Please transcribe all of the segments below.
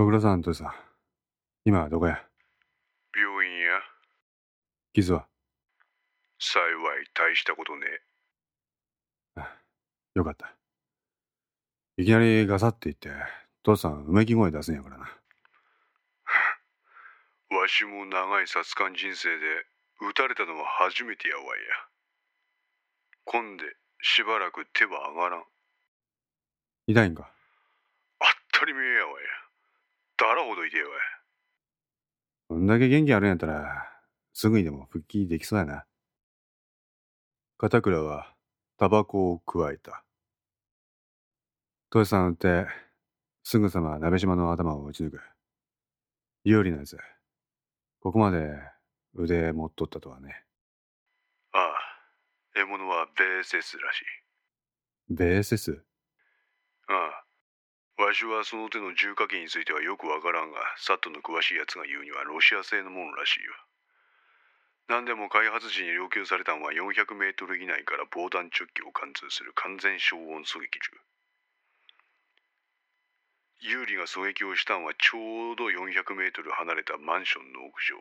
ご苦労さん、父さ。ん。今はどこや？病院や。傷は？幸い大したことね。えよかった。いきなりガサって言って、父さん、うめき声出すんやからな。わしも長い殺官人生で撃たれたのは初めてやわいや。こんでしばらく手は上がらん。痛いんか？当たり前やわやだらほど痛えわいこんだけ元気あるんやったら、すぐにでも復帰できそうやな。片倉は、タバコを加えた。父さん撃って、すぐさま鍋島の頭を撃ち抜く。有利なやつ。ここまで腕持っとったとはね。ああ獲物はベーセスらしいベーセス？ああわしはその手の重火器についてはよくわからんがサットの詳しいやつが言うにはロシア製のものらしいよ。何でも開発時に要求されたのは400メートル以内から防弾チョッキを貫通する完全消音狙撃銃。有利が狙撃をしたのはちょうど400メートル離れたマンションの屋上。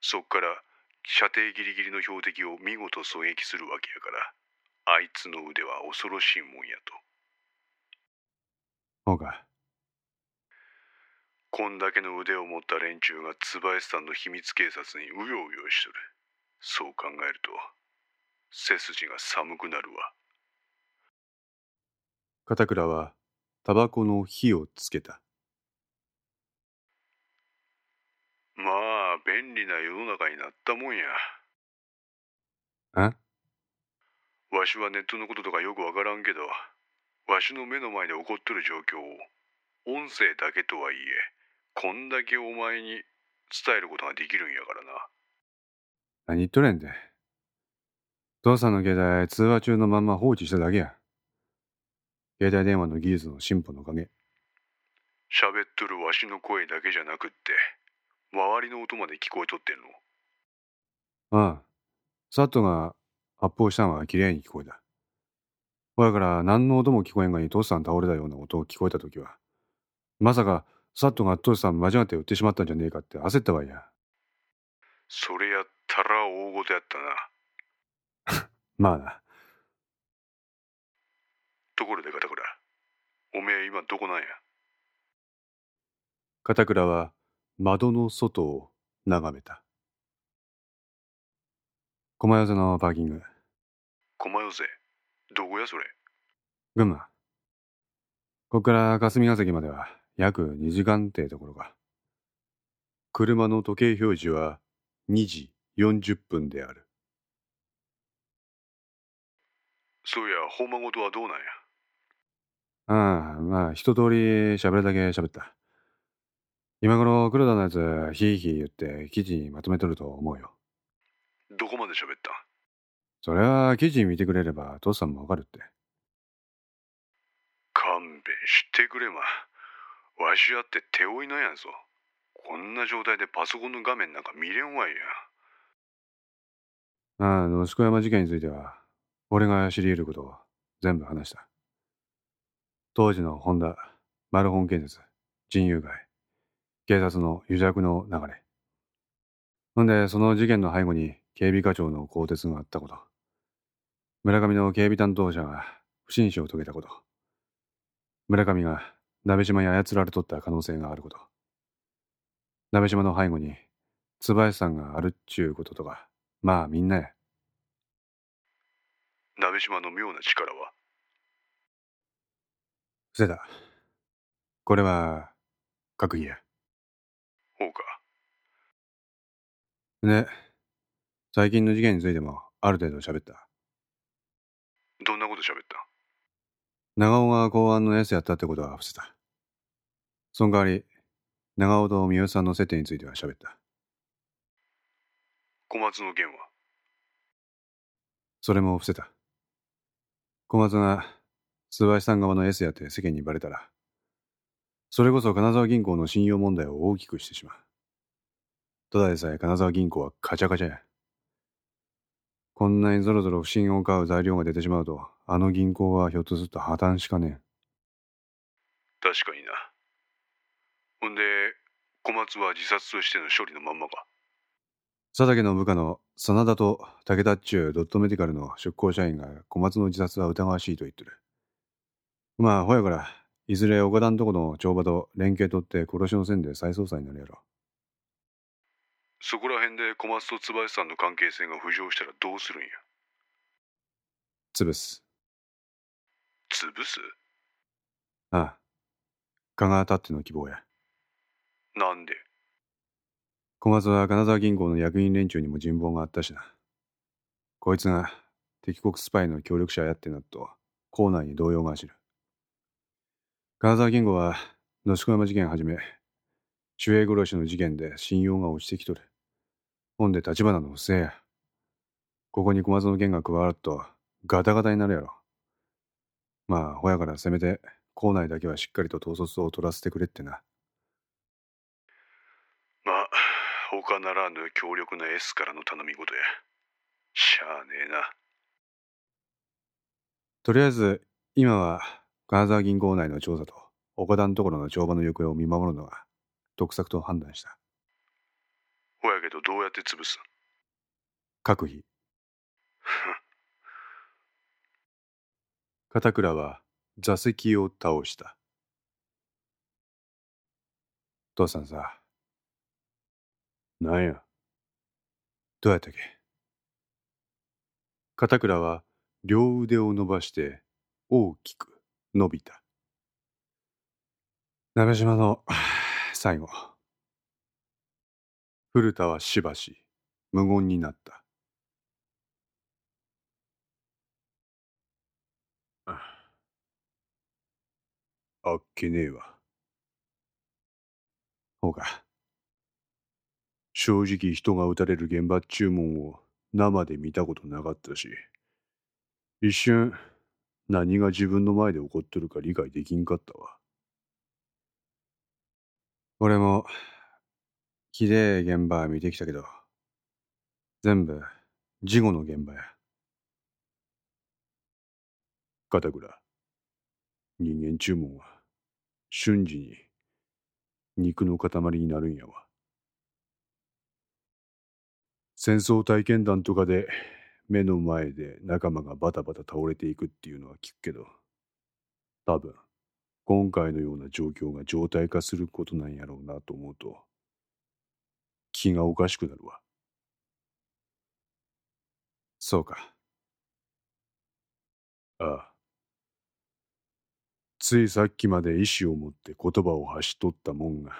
そっから射程ギリギリの標的を見事狙撃するわけやからあいつの腕は恐ろしいもんやと。こんだけの腕を持った連中が椿さんの秘密警察にうようよしとる。そう考えると背筋が寒くなるわ。片倉は、タバコの火をつけた。まあ便利な世の中になったもんや。あ？わしはネットのこととかよくわからんけどわしの目の前で起こっとる状況を音声だけとはいえこんだけお前に伝えることができるんやからな何言っとれんで。父さんの携帯通話中のまんま放置しただけや。携帯電話の技術の進歩のおかげ。喋っとるわしの声だけじゃなくって周りの音まで聞こえとってんのああ。サットが発砲したのは綺麗に聞こえた。ほやから何の音も聞こえんがに父さん倒れたような音を聞こえたときは、まさかサットが父さん間違って撃ってしまったんじゃねえかって焦ったわいや。それやったら大事やったな まあな。ところで片倉おめえ今どこなんや？片倉は窓の外を眺めた。駒寄せのパーキング、駒寄せどこやそれ？群馬。こっから霞ヶ関までは約2時間ってところか。車の時計表示は2時40分である。そういやほんまごとはどうなんや？ああ、まあ一通り喋るだけ喋った。今頃黒田のやつヒーヒー言って記事にまとめとると思うよ。どこまで喋った？それは記事見てくれれば父さんもわかるって。勘弁してくれまわしやって手負いなんやぞこんな状態でパソコンの画面なんか見れんわいやああ、野宿山事件については、俺が知り得ることを全部話した。当時のホンダ、マルホン建設、人有害、警察の癒着の流れ。ほんで、その事件の背後に警備課長の更迭があったこと。村上の警備担当者が不審死を遂げたこと。村上が鍋島に操られとった可能性があること。鍋島の背後に椿さんがあるっちゅうこととか、まあみんなや。鍋島の妙な力は？伏せた。これは、閣議や。ほうかで、最近の事件についてもある程度喋った。どんなこと喋った？長尾が公安の S やったってことは伏せた。その代わり、長尾と三好さんの接点については喋った。小松の件は？それも伏せた。小松が、椿さん側の S やって世間にバレたら、それこそ金沢銀行の信用問題を大きくしてしまう。ただでさえ金沢銀行はカチャカチャや。こんなにぞろぞろ不信を買う材料が出てしまうと、あの銀行はひょっとすると破綻しかね確かになほんで小松は自殺としての処理のまんまか？佐竹の部下の真田と武田っちゅうドットメディカルの出向社員が小松の自殺は疑わしいと言ってる。まあ、ほやから、いずれ岡田んとこの帳場と連携取って殺しの線で再捜査になるやろ。そこら辺で小松と椿さんの関係性が浮上したらどうするんや？潰す。潰す？ああ。香川たっての希望や。なんで？小松は金沢銀行の役員連中にも人望があったしな。こいつが敵国スパイの協力者やってなっと、校内に動揺が走る。金沢銀行は、野宿山事件はじめ、守衛殺しの事件で信用が落ちてきとる。ほんで立花の不正や。ここに小松の件が加わると、ガタガタになるやろ。まあ、ほやからせめて、校内だけはしっかりと統率を取らせてくれってな。まあ他ならぬ強力な S からの頼み事やしゃあねえなとりあえず、今は、金沢銀行内の調査と、岡田のところの帳場の行方を見守るのが、得策と判断した。ほやけどどうやって潰す各費。片倉は座席を倒した。父さんさ、なんや？どうやったっけ？片倉は両腕を伸ばして大きく伸びた。鍋島の最後。古田はしばし無言になった。あっけねえわほうか。正直人が撃たれる現場注文を生で見たことなかったし一瞬何が自分の前で起こってるか理解できんかったわ俺も、ひでえ現場見てきたけど、全部、事後の現場や。片倉人間注文は瞬時に肉の塊になるんやわ戦争体験談とかで目の前で仲間がバタバタ倒れていくっていうのは聞くけど多分今回のような状況が常態化することなんやろうなと思うと気がおかしくなるわ。そうか。ああ。ついさっきまで意志を持って言葉を発しとったもんが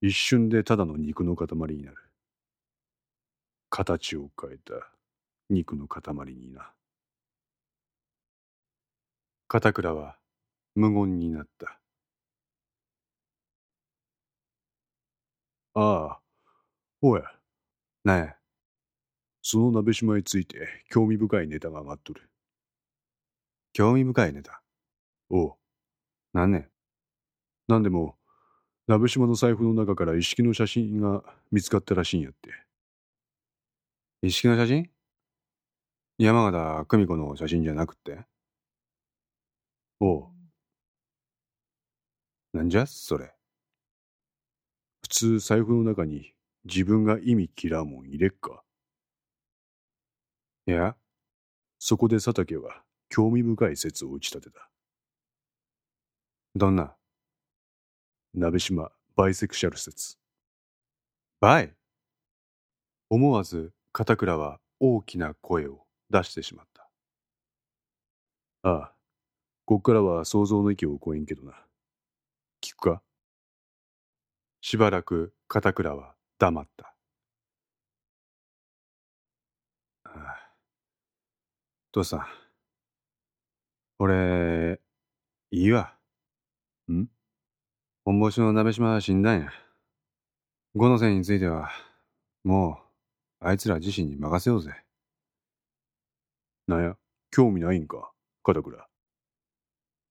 一瞬でただの肉の塊になる。形を変えた肉の塊にな。片倉は無言になった。ああおや。なや、その鍋島について興味深いネタが上がっとる。興味深いネタ？おう。なんねん。なんでも鍋島の財布の中から一式の写真が見つかったらしいんやって。一式の写真？山形久美子の写真じゃなくって？おう。なんじゃそれ。普通財布の中に自分が意味嫌うもん入れっか。いや、そこで佐竹は興味深い説を打ち立てた。どんな鍋島バイセクシャル説。バイ。思わず片倉は大きな声を出してしまった。ああこっからは想像の域を超えんけどな聞くかしばらく片倉は黙った。ああ父さん、俺、いいわ。ん？本星の鍋島は死んだんや。五の線については、もう、あいつら自身に任せようぜ。なんや？興味ないんか？片倉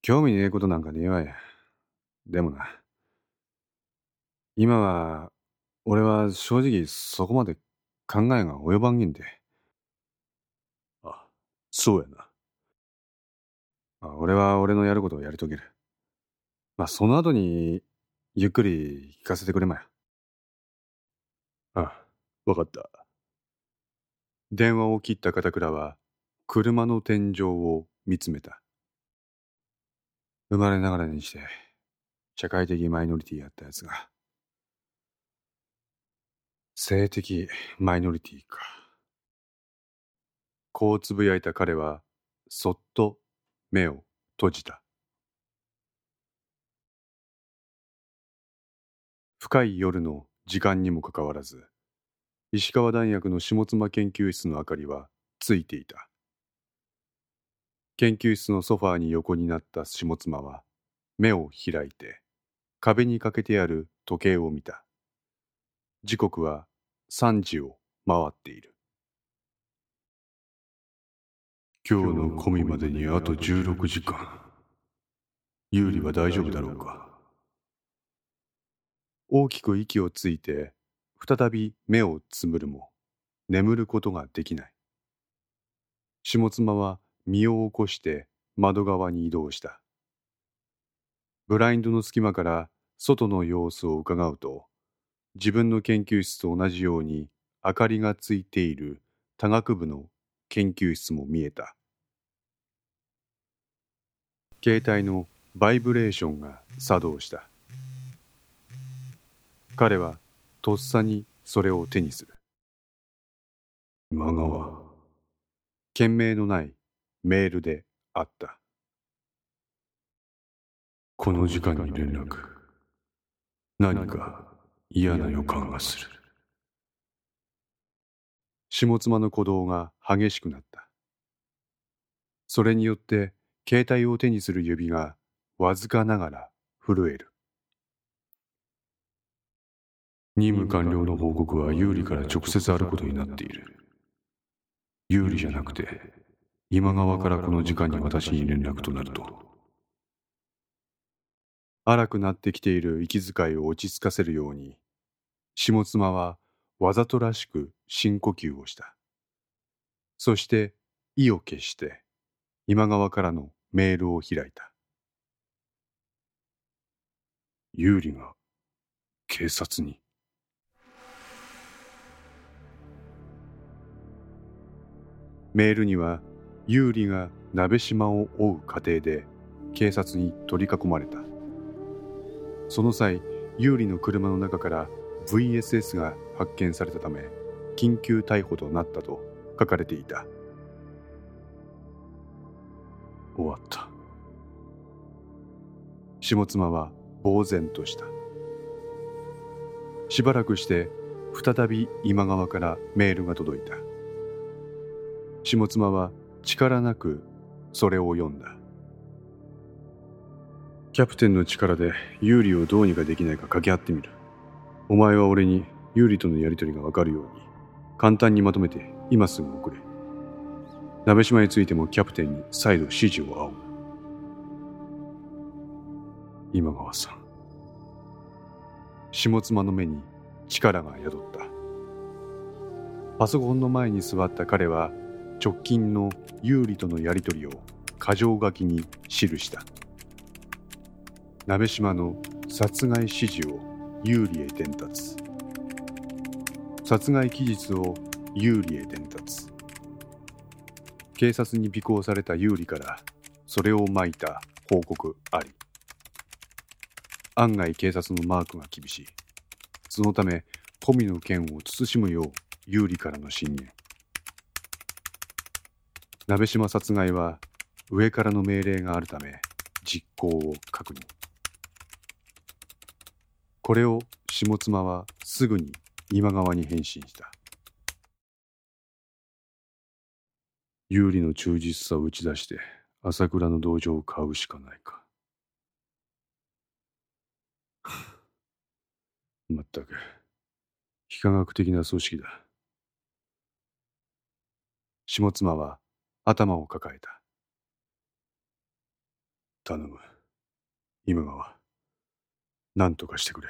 興味ねえことなんかねえわや。でもな。今は、俺は正直そこまで考えが及ばんげんで。あそうやなまあ俺は俺のやることをやり遂げる。まあその後にゆっくり聞かせてくれまや。ああ、わかった。電話を切った片倉は、車の天井を見つめた。生まれながらにして、社会的マイノリティやったやつが、性的マイノリティか。こうつぶやいた彼は、そっと目を閉じた。深い夜の時間にもかかわらず、石川大学の下妻研究室の明かりはついていた。研究室のソファーに横になった下妻は目を開いて壁にかけてある時計を見た。時刻は3時を回っている。今日の込みまでにあと16時間。有利は大丈夫だろうか？大きく息をついて再び目をつむるも眠ることができない。下妻は身を起こして窓側に移動した。ブラインドの隙間から外の様子を伺うと、自分の研究室と同じように明かりがついている多学部の研究室も見えた。携帯のバイブレーションが作動した。彼はとっさにそれを手にする。今川。件名のないメールであった。この時間に連絡。何か嫌な予感がする。下妻の鼓動が激しくなった。それによって携帯を手にする指がわずかながら震える。任務完了の報告は有利から直接あることになっている。有利じゃなくて、今川からこの時間に私に連絡となると。荒くなってきている息遣いを落ち着かせるように、下妻はわざとらしく深呼吸をした。そして意を決して今川からのメールを開いた。有利が警察に。メールには有利が鍋島を追う過程で警察に取り囲まれたその際有利の車の中から VSS が発見されたため緊急逮捕となったと書かれていた。終わった。下妻は呆然とした。しばらくして再び今川からメールが届いた。下妻は力なくそれを読んだ。キャプテンの力で有利をどうにかできないか掛け合ってみる。お前は俺に有利とのやりとりがわかるように簡単にまとめて今すぐ送れ。鍋島についてもキャプテンに再度指示を仰ぐ。今川さん。下妻の目に力が宿った。パソコンの前に座った彼は直近の有利とのやり取りを箇条書きに記した。鍋島の殺害指示を有利へ伝達。殺害期日を有利へ伝達。警察に尾行された有利からそれをまいた報告あり。案外警察のマークが厳しい。そのため富の剣を慎むよう有利からの進言鍋島殺害は上からの命令があるため実行を確認。これを下妻はすぐに今川に返信した有利の忠実さを打ち出して朝倉の道場を買うしかないかまったく非科学的な組織だ下妻は頭を抱えた。頼む。今川。何とかしてくれ。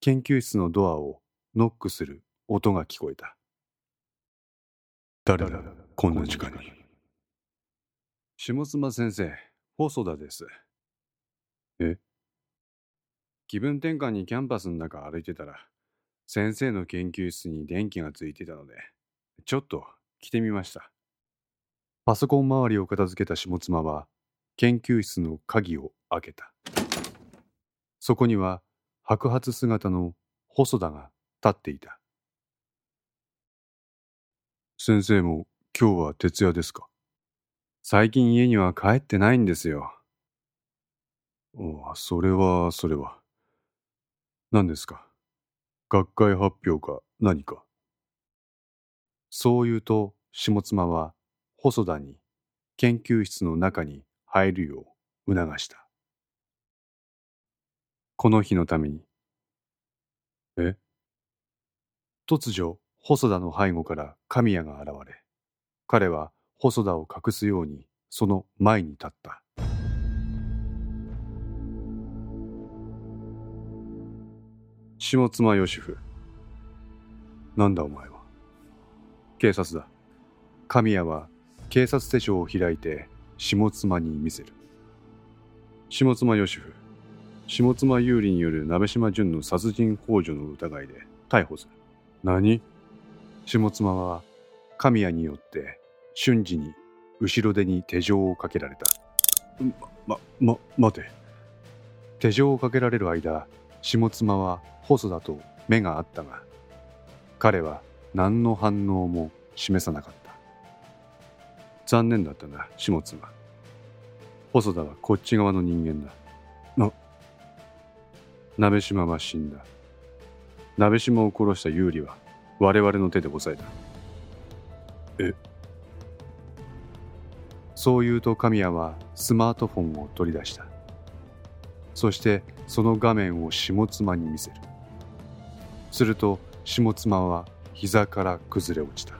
研究室のドアをノックする音が聞こえた。誰だ、こんな時間に。下妻先生、細田です。え？気分転換にキャンパスの中歩いてたら、先生の研究室に電気がついてたので、ちょっと来てみました。パソコン周りを片付けた下妻は、研究室の鍵を開けた。そこには、白髪姿の細田が立っていた。先生も今日は徹夜ですか？最近家には帰ってないんですよ。ああ、それは、それは。何ですか？学会発表か何か。そう言うと、下妻は細田に研究室の中に入るよう促した。この日のために。え？突如、細田の背後から神谷が現れ、彼は細田を隠すようにその前に立った。下妻義夫。なんだお前は？警察だ。神谷は警察手帳を開いて下妻に見せる。下妻義夫。下妻有利による鍋島淳の殺人幇助の疑いで逮捕する。何？下妻は神谷によって瞬時に後ろ手に手錠をかけられた。ま、ま、ま、待て。手錠をかけられる間、下妻は細田と目があったが、彼は何の反応も示さなかった。残念だったな、下妻。細田はこっち側の人間だ。な、鍋島は死んだ。鍋島を殺した有利は我々の手で抑えた。えそう言うと神谷はスマートフォンを取り出した。そしてその画面を下妻に見せる。すると下妻は膝から崩れ落ちた。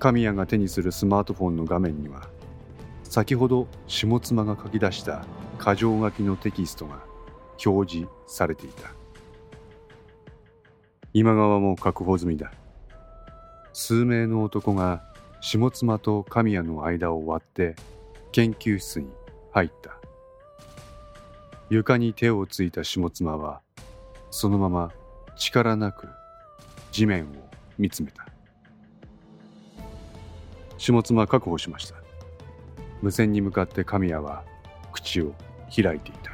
神谷が手にするスマートフォンの画面には、先ほど下妻が書き出した箇条書きのテキストが表示されていた。今川も確保済みだ。数名の男が下妻と神谷の間を割って研究室に入った。床に手をついた下妻はそのまま力なく地面を見つめた。下妻確保しました。無線に向かって神谷は口を開いていた。